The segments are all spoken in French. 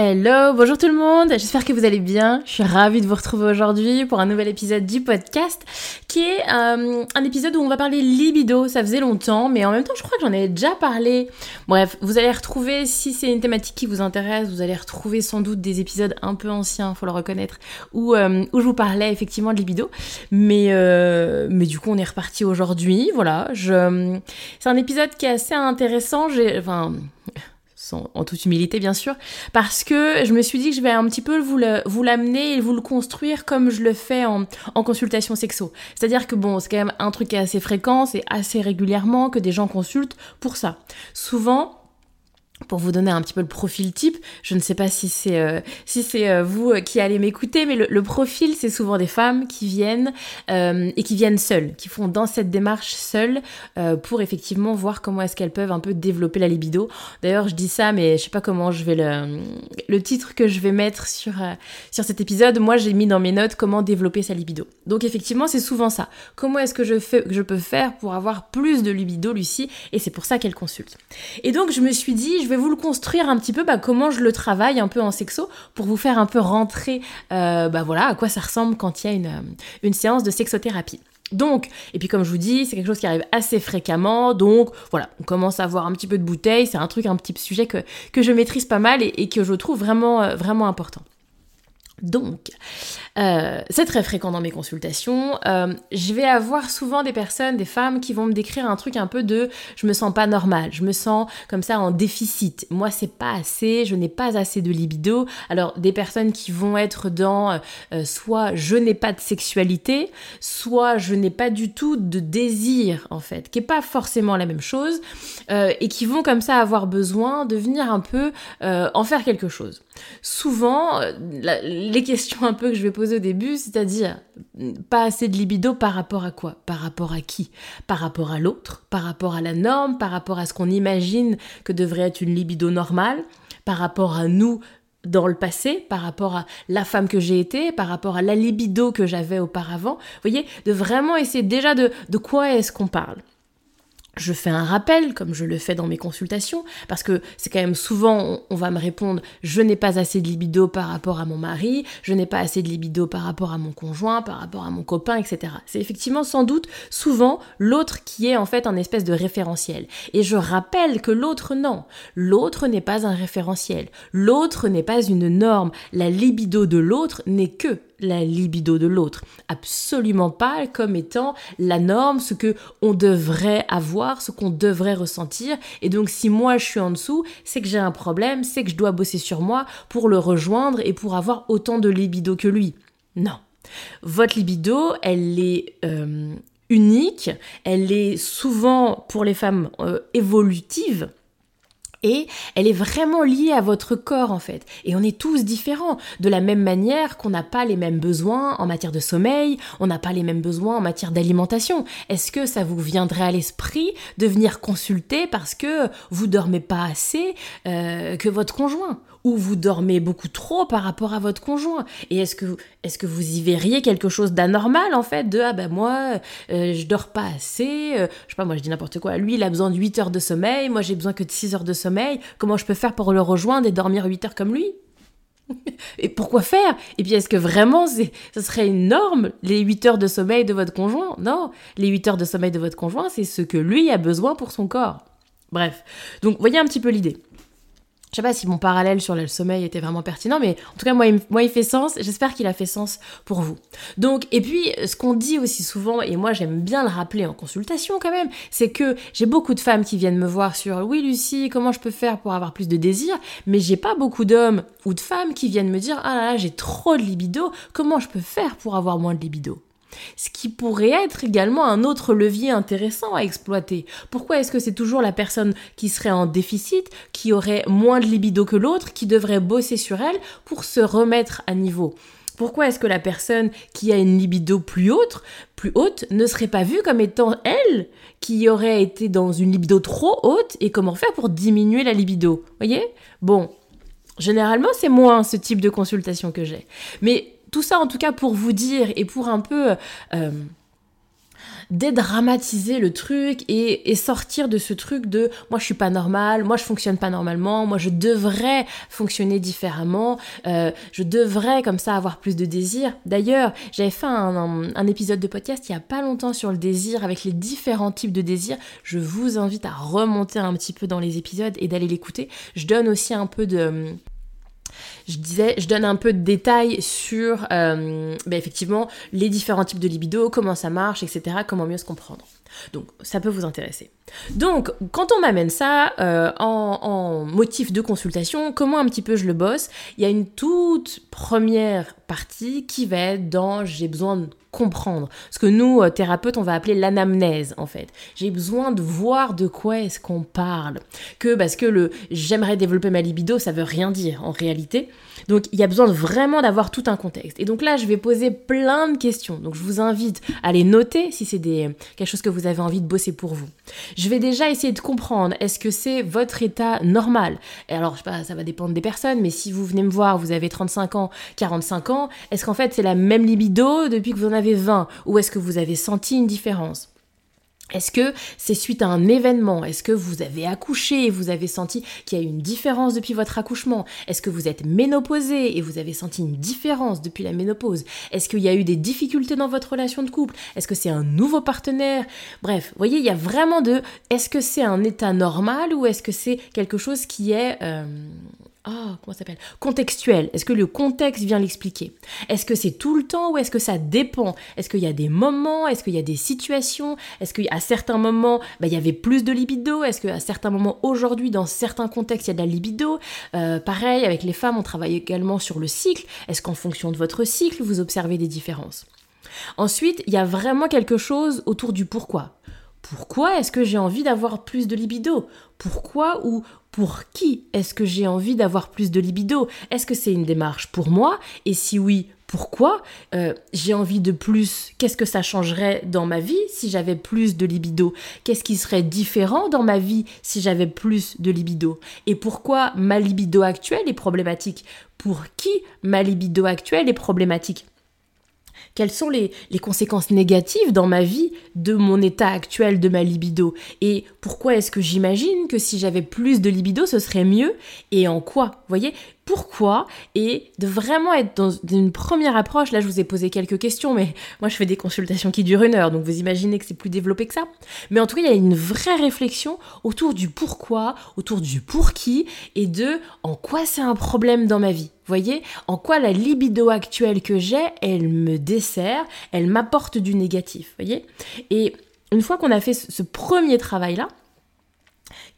Hello, bonjour tout le monde, j'espère que vous allez bien. Je suis ravie de vous retrouver aujourd'hui pour un nouvel épisode du podcast qui est euh, un épisode où on va parler libido. Ça faisait longtemps, mais en même temps, je crois que j'en ai déjà parlé. Bref, vous allez retrouver, si c'est une thématique qui vous intéresse, vous allez retrouver sans doute des épisodes un peu anciens, faut le reconnaître, où, euh, où je vous parlais effectivement de libido. Mais, euh, mais du coup, on est reparti aujourd'hui. Voilà, c'est un épisode qui est assez intéressant. J'ai. Enfin en toute humilité bien sûr, parce que je me suis dit que je vais un petit peu vous l'amener et vous le construire comme je le fais en, consultation sexo. C'est-à-dire que bon, c'est quand même un truc assez fréquent, c'est assez régulièrement que des gens consultent pour ça. Souvent, pour vous donner un petit peu le profil type, je ne sais pas si c'est euh, si c'est euh, vous euh, qui allez m'écouter, mais le, profil c'est souvent des femmes qui viennent et qui viennent seules, qui font dans cette démarche seules pour effectivement voir comment est-ce qu'elles peuvent un peu développer la libido. D'ailleurs, je dis ça, mais je sais pas comment je vais le le titre que je vais mettre sur sur cet épisode. Moi, j'ai mis dans mes notes comment développer sa libido. Donc effectivement, c'est souvent ça. Comment est-ce que je fais je peux faire pour avoir plus de libido, Lucie? Et c'est pour ça qu'elle consulte. Et donc je me suis dit, je vais vous le construire un petit peu, bah, comment je le travaille un peu en sexo pour vous faire un peu rentrer, euh, bah voilà, à quoi ça ressemble quand il y a une, euh, une séance de sexothérapie. Donc, et puis comme je vous dis, c'est quelque chose qui arrive assez fréquemment, donc voilà, on commence à avoir un petit peu de bouteille, c'est un truc, un petit sujet que, que je maîtrise pas mal et, et que je trouve vraiment, euh, vraiment important. Donc, euh, c'est très fréquent dans mes consultations. Euh, je vais avoir souvent des personnes, des femmes qui vont me décrire un truc un peu de je me sens pas normal, je me sens comme ça en déficit. Moi, c'est pas assez, je n'ai pas assez de libido. Alors, des personnes qui vont être dans euh, soit je n'ai pas de sexualité, soit je n'ai pas du tout de désir en fait, qui est pas forcément la même chose, et qui vont comme ça avoir besoin de venir un peu en faire quelque chose. Souvent, les questions un peu que je vais poser au début, c'est-à-dire pas assez de libido par rapport à quoi? Par rapport à qui? Par rapport à l'autre? Par rapport à la norme? Par rapport à ce qu'on imagine que devrait être une libido normale? Par rapport à nous dans le passé, par rapport à la femme que j'ai été, par rapport à la libido que j'avais auparavant? Vous voyez, de vraiment essayer déjà de, de quoi est-ce qu'on parle? Je fais un rappel, comme je le fais dans mes consultations, parce que c'est quand même souvent, on, va me répondre, je n'ai pas assez de libido par rapport à mon mari, je n'ai pas assez de libido par rapport à mon conjoint, par rapport à mon copain, etc. C'est effectivement sans doute souvent l'autre qui est en fait un espèce de référentiel. Et je rappelle que l'autre non, l'autre n'est pas un référentiel, l'autre n'est pas une norme, la libido de l'autre n'est que la libido de l'autre, absolument pas comme étant la norme, ce que on devrait avoir, ce qu'on devrait ressentir. Et donc si moi je suis en dessous, c'est que j'ai un problème, c'est que je dois bosser sur moi pour le rejoindre et pour avoir autant de libido que lui. Non. Votre libido, elle est euh, unique, elle est souvent pour les femmes euh, évolutive et elle est vraiment liée à votre corps en fait. Et on est tous différents. De la même manière qu'on n'a pas les mêmes besoins en matière de sommeil, on n'a pas les mêmes besoins en matière d'alimentation. Est-ce que ça vous viendrait à l'esprit de venir consulter parce que vous dormez pas assez euh, que votre conjoint? Ou vous dormez beaucoup trop par rapport à votre conjoint? Et est-ce que, est que vous y verriez quelque chose d'anormal en fait De ah ben moi euh, je dors pas assez, euh, je sais pas moi je dis n'importe quoi, lui il a besoin de 8 heures de sommeil, moi j'ai besoin que de 6 heures de sommeil, comment je peux faire pour le rejoindre et dormir 8 heures comme lui et pourquoi faire? Et puis est-ce que vraiment ce serait une norme, les 8 heures de sommeil de votre conjoint? Non, les 8 heures de sommeil de votre conjoint, c'est ce que lui a besoin pour son corps. Bref, donc voyez un petit peu l'idée. Je sais pas si mon parallèle sur le sommeil était vraiment pertinent, mais en tout cas, moi, il, moi, il fait sens. J'espère qu'il a fait sens pour vous. Donc, et puis, ce qu'on dit aussi souvent, et moi, j'aime bien le rappeler en consultation quand même, c'est que j'ai beaucoup de femmes qui viennent me voir sur Oui, Lucie, comment je peux faire pour avoir plus de désir Mais j'ai pas beaucoup d'hommes ou de femmes qui viennent me dire Ah là là, j'ai trop de libido, comment je peux faire pour avoir moins de libido? Ce qui pourrait être également un autre levier intéressant à exploiter. Pourquoi est-ce que c'est toujours la personne qui serait en déficit, qui aurait moins de libido que l'autre, qui devrait bosser sur elle pour se remettre à niveau? Pourquoi est-ce que la personne qui a une libido plus haute, plus haute ne serait pas vue comme étant elle qui aurait été dans une libido trop haute et comment faire pour diminuer la libido? Voyez? Bon, généralement c'est moins ce type de consultation que j'ai. Mais tout ça en tout cas pour vous dire et pour un peu euh, dédramatiser le truc et, sortir de ce truc de moi je suis pas normal, moi je fonctionne pas normalement, moi je devrais fonctionner différemment, euh, je devrais comme ça avoir plus de désir. D'ailleurs, j'avais fait un, épisode de podcast il y a pas longtemps sur le désir avec les différents types de désir. Je vous invite à remonter un petit peu dans les épisodes et d'aller l'écouter. Je donne aussi un peu de je disais, je donne un peu de détails sur euh, ben, effectivement les différents types de libido, comment ça marche, etc., comment mieux se comprendre. Donc ça peut vous intéresser. Donc quand on m'amène ça euh, en, en, motif de consultation, comment un petit peu je le bosse Il y a une toute première partie qui va être dans j'ai besoin de comprendre. Ce que nous, euh, thérapeutes, on va appeler l'anamnèse, en fait. J'ai besoin de voir de quoi est-ce qu'on parle. Que parce que le j'aimerais développer ma libido, ça veut rien dire en réalité. Donc il y a besoin vraiment d'avoir tout un contexte. Et donc là, je vais poser plein de questions. Donc je vous invite à les noter si c'est quelque chose que vous avez envie de bosser pour vous. Je vais déjà essayer de comprendre est-ce que c'est votre état normal? Et alors je sais pas, ça va dépendre des personnes, mais si vous venez me voir, vous avez 35 ans, 45 ans, est-ce qu'en fait c'est la même libido depuis que vous en avez 20 ou est-ce que vous avez senti une différence? Est-ce que c'est suite à un événement? Est-ce que vous avez accouché et vous avez senti qu'il y a eu une différence depuis votre accouchement? Est-ce que vous êtes ménopausé et vous avez senti une différence depuis la ménopause? Est-ce qu'il y a eu des difficultés dans votre relation de couple? Est-ce que c'est un nouveau partenaire? Bref, vous voyez, il y a vraiment de est-ce que c'est un état normal ou est-ce que c'est quelque chose qui est euh, ah, comment s'appelle? Contextuel. Est-ce que le contexte vient l'expliquer? Est-ce que c'est tout le temps ou est-ce que ça dépend? Est-ce qu'il y a des moments? Est-ce qu'il y a des situations? Est-ce qu'à certains moments, bah, il y avait plus de libido? Est-ce qu'à certains moments, aujourd'hui, dans certains contextes, il y a de la libido? Euh, Pareil, avec les femmes, on travaille également sur le cycle. Est-ce qu'en fonction de votre cycle, vous observez des différences? Ensuite, il y a vraiment quelque chose autour du pourquoi. Pourquoi est-ce que j'ai envie d'avoir plus de libido? Pourquoi ou pour qui est-ce que j'ai envie d'avoir plus de libido? Est-ce que c'est une démarche pour moi? Et si oui, pourquoi? Euh, J'ai envie de plus. Qu'est-ce que ça changerait dans ma vie si j'avais plus de libido? Qu'est-ce qui serait différent dans ma vie si j'avais plus de libido? Et pourquoi ma libido actuelle est problématique? Pour qui ma libido actuelle est problématique? Quelles sont les, conséquences négatives dans ma vie de mon état actuel de ma libido Et pourquoi est-ce que j'imagine que si j'avais plus de libido, ce serait mieux Et en quoi voyez? Pourquoi et de vraiment être dans une première approche. Là, je vous ai posé quelques questions, mais moi, je fais des consultations qui durent une heure, donc vous imaginez que c'est plus développé que ça. Mais en tout cas, il y a une vraie réflexion autour du pourquoi, autour du pour qui et de en quoi c'est un problème dans ma vie. Voyez, en quoi la libido actuelle que j'ai, elle me dessert, elle m'apporte du négatif. Voyez Et une fois qu'on a fait ce premier travail-là,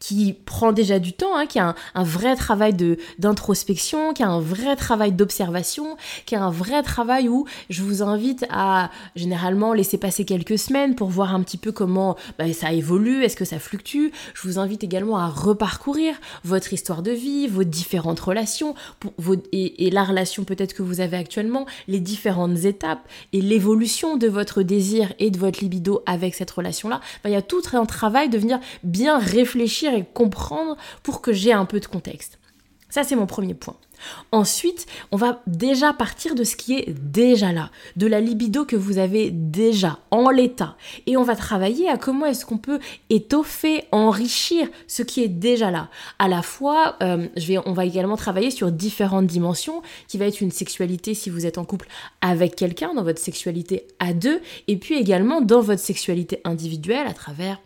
qui prend déjà du temps, hein, qui a un, vrai travail d'introspection, qui a un vrai travail d'observation, qui a un vrai travail où je vous invite à généralement laisser passer quelques semaines pour voir un petit peu comment bah, ça évolue, est-ce que ça fluctue. Je vous invite également à reparcourir votre histoire de vie, vos différentes relations, vos, et, la relation peut-être que vous avez actuellement, les différentes étapes et l'évolution de votre désir et de votre libido avec cette relation-là. il y a tout un travail de venir bien réfléchir et comprendre pour que j'ai un peu de contexte. Ça, c'est mon premier point. Ensuite, on va déjà partir de ce qui est déjà là, de la libido que vous avez déjà en l'état. Et on va travailler à comment est-ce qu'on peut étoffer, enrichir ce qui est déjà là. À la fois, euh, je vais, on va également travailler sur différentes dimensions, qui va être une sexualité si vous êtes en couple avec quelqu'un, dans votre sexualité à deux, et puis également dans votre sexualité individuelle à travers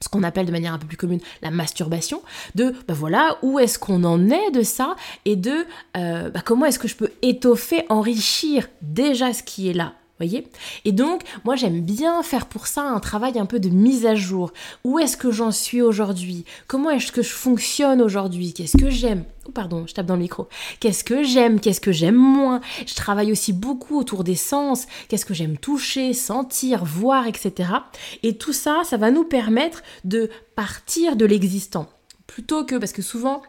ce qu'on appelle de manière un peu plus commune la masturbation, de bah voilà, où est-ce qu'on en est de ça, et de euh, bah comment est-ce que je peux étoffer, enrichir déjà ce qui est là voyez Et donc, moi j'aime bien faire pour ça un travail un peu de mise à jour. Où est-ce que j'en suis aujourd'hui? Comment est-ce que je fonctionne aujourd'hui? Qu'est-ce que j'aime? Oh pardon, je tape dans le micro. Qu'est-ce que j'aime? Qu'est-ce que j'aime moins? Je travaille aussi beaucoup autour des sens. Qu'est-ce que j'aime toucher, sentir, voir, etc. Et tout ça, ça va nous permettre de partir de l'existant. Plutôt que, parce que souvent,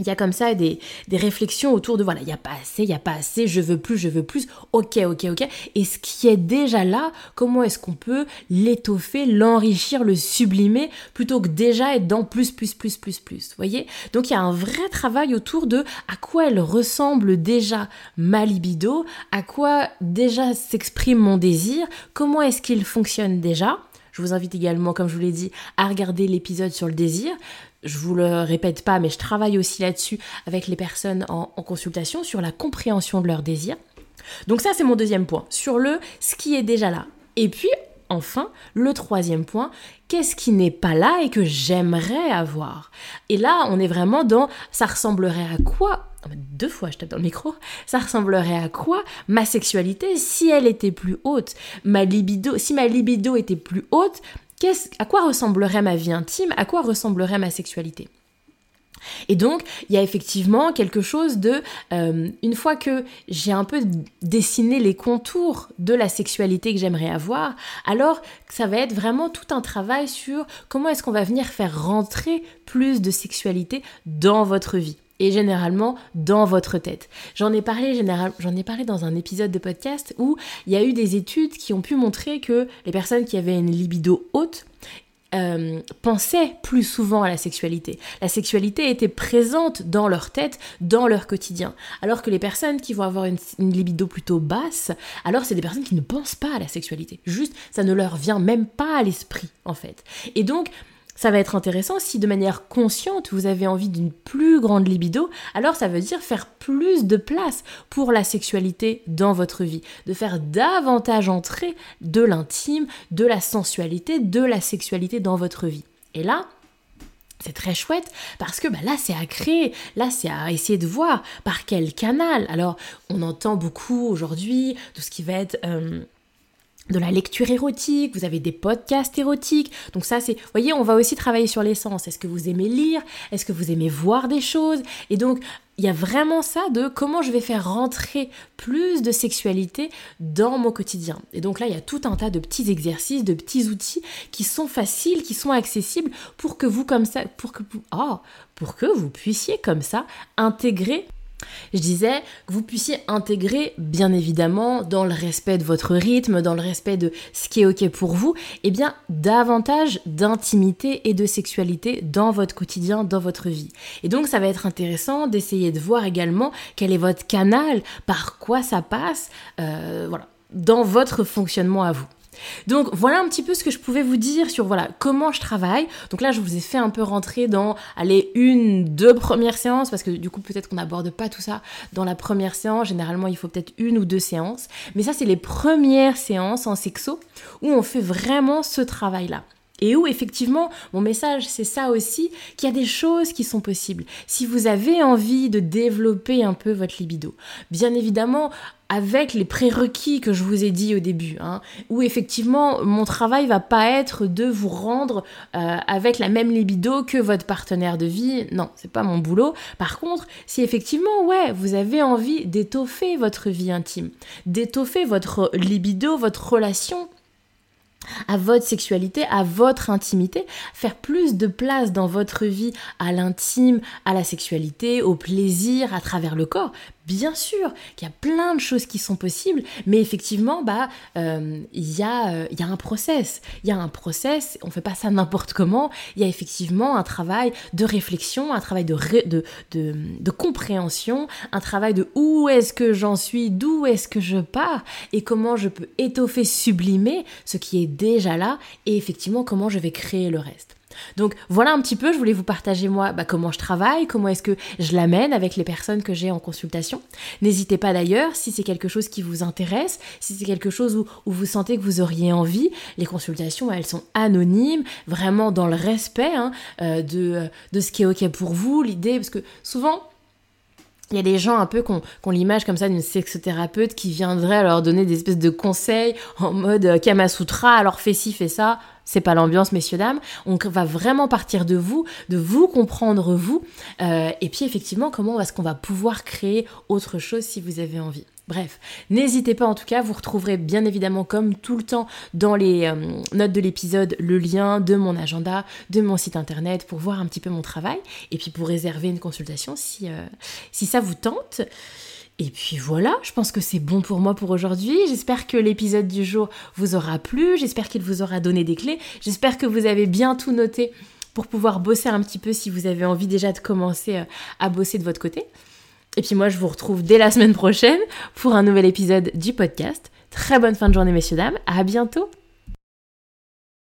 il y a comme ça des, des réflexions autour de voilà, il n'y a pas assez, il n'y a pas assez, je veux plus, je veux plus, ok, ok, ok. Et ce qui est déjà là, comment est-ce qu'on peut l'étoffer, l'enrichir, le sublimer, plutôt que déjà être dans plus, plus, plus, plus, plus. voyez? Donc il y a un vrai travail autour de à quoi elle ressemble déjà ma libido, à quoi déjà s'exprime mon désir, comment est-ce qu'il fonctionne déjà. Je vous invite également, comme je vous l'ai dit, à regarder l'épisode sur le désir je vous le répète pas, mais je travaille aussi là-dessus avec les personnes en, consultation sur la compréhension de leurs désirs. Donc ça, c'est mon deuxième point, sur le ce qui est déjà là. Et puis, enfin, le troisième point, qu'est-ce qui n'est pas là et que j'aimerais avoir? Et là, on est vraiment dans ça ressemblerait à quoi deux fois je tape dans le micro, ça ressemblerait à quoi ma sexualité si elle était plus haute? Ma libido, si ma libido était plus haute, à quoi ressemblerait ma vie intime, à quoi ressemblerait ma sexualité? Et donc, il y a effectivement quelque chose de, euh, une fois que j'ai un peu dessiné les contours de la sexualité que j'aimerais avoir, alors ça va être vraiment tout un travail sur comment est-ce qu'on va venir faire rentrer plus de sexualité dans votre vie et généralement dans votre tête. J'en ai parlé j'en ai parlé dans un épisode de podcast où il y a eu des études qui ont pu montrer que les personnes qui avaient une libido haute euh, pensaient plus souvent à la sexualité. La sexualité était présente dans leur tête, dans leur quotidien. Alors que les personnes qui vont avoir une, une libido plutôt basse, alors c'est des personnes qui ne pensent pas à la sexualité. Juste, ça ne leur vient même pas à l'esprit, en fait. Et donc, ça va être intéressant si de manière consciente vous avez envie d'une plus grande libido, alors ça veut dire faire plus de place pour la sexualité dans votre vie, de faire davantage entrer de l'intime, de la sensualité, de la sexualité dans votre vie. Et là, c'est très chouette parce que bah, là c'est à créer, là c'est à essayer de voir par quel canal. Alors on entend beaucoup aujourd'hui tout ce qui va être euh, de la lecture érotique, vous avez des podcasts érotiques. Donc ça c'est, vous voyez, on va aussi travailler sur l'essence. Est-ce que vous aimez lire? Est-ce que vous aimez voir des choses? Et donc il y a vraiment ça de comment je vais faire rentrer plus de sexualité dans mon quotidien. Et donc là, il y a tout un tas de petits exercices, de petits outils qui sont faciles, qui sont accessibles pour que vous comme ça, pour que vous, oh, pour que vous puissiez comme ça intégrer je disais que vous puissiez intégrer, bien évidemment, dans le respect de votre rythme, dans le respect de ce qui est ok pour vous, eh bien davantage d'intimité et de sexualité dans votre quotidien, dans votre vie. Et donc ça va être intéressant d'essayer de voir également quel est votre canal, par quoi ça passe, euh, dans votre fonctionnement à vous. Donc voilà un petit peu ce que je pouvais vous dire sur voilà comment je travaille. Donc là je vous ai fait un peu rentrer dans aller une, deux premières séances parce que du coup peut-être qu'on n'aborde pas tout ça dans la première séance. Généralement il faut peut-être une ou deux séances. Mais ça c'est les premières séances en sexo où on fait vraiment ce travail là. Et où effectivement, mon message, c'est ça aussi, qu'il y a des choses qui sont possibles. Si vous avez envie de développer un peu votre libido, bien évidemment, avec les prérequis que je vous ai dit au début, hein, où effectivement mon travail va pas être de vous rendre euh, avec la même libido que votre partenaire de vie, non, c'est pas mon boulot. Par contre, si effectivement, ouais, vous avez envie d'étoffer votre vie intime, d'étoffer votre libido, votre relation à votre sexualité, à votre intimité, faire plus de place dans votre vie à l'intime, à la sexualité, au plaisir, à travers le corps. Bien sûr qu'il y a plein de choses qui sont possibles, mais effectivement, bah, euh, il y, a, euh, y a un process. Il y a un process, on fait pas ça n'importe comment. Il y a effectivement un travail de réflexion, un travail de, de, de, de compréhension, un travail de où est-ce que j'en suis, d'où est-ce que je pars, et comment je peux étoffer, sublimer ce qui est déjà là, et effectivement comment je vais créer le reste. Donc voilà un petit peu, je voulais vous partager moi bah, comment je travaille, comment est-ce que je l'amène avec les personnes que j'ai en consultation. N'hésitez pas d'ailleurs, si c'est quelque chose qui vous intéresse, si c'est quelque chose où, vous sentez que vous auriez envie, les consultations elles sont anonymes, vraiment dans le respect hein, euh, de, de ce qui est ok pour vous, l'idée, parce que souvent il y a des gens un peu qui ont, l'image comme ça d'une sexothérapeute qui viendrait leur donner des espèces de conseils en mode euh, Kamasutra, alors fais ci, fais ça. C'est pas l'ambiance, messieurs, dames. On va vraiment partir de vous, de vous comprendre vous. Euh, et puis effectivement, comment est-ce qu'on va pouvoir créer autre chose si vous avez envie? Bref, n'hésitez pas en tout cas, vous retrouverez bien évidemment comme tout le temps dans les euh, notes de l'épisode le lien de mon agenda, de mon site internet pour voir un petit peu mon travail et puis pour réserver une consultation si, euh, si ça vous tente. Et puis voilà, je pense que c'est bon pour moi pour aujourd'hui. J'espère que l'épisode du jour vous aura plu, j'espère qu'il vous aura donné des clés, j'espère que vous avez bien tout noté pour pouvoir bosser un petit peu si vous avez envie déjà de commencer euh, à bosser de votre côté. Et puis moi, je vous retrouve dès la semaine prochaine pour un nouvel épisode du podcast. Très bonne fin de journée, messieurs, dames. À bientôt!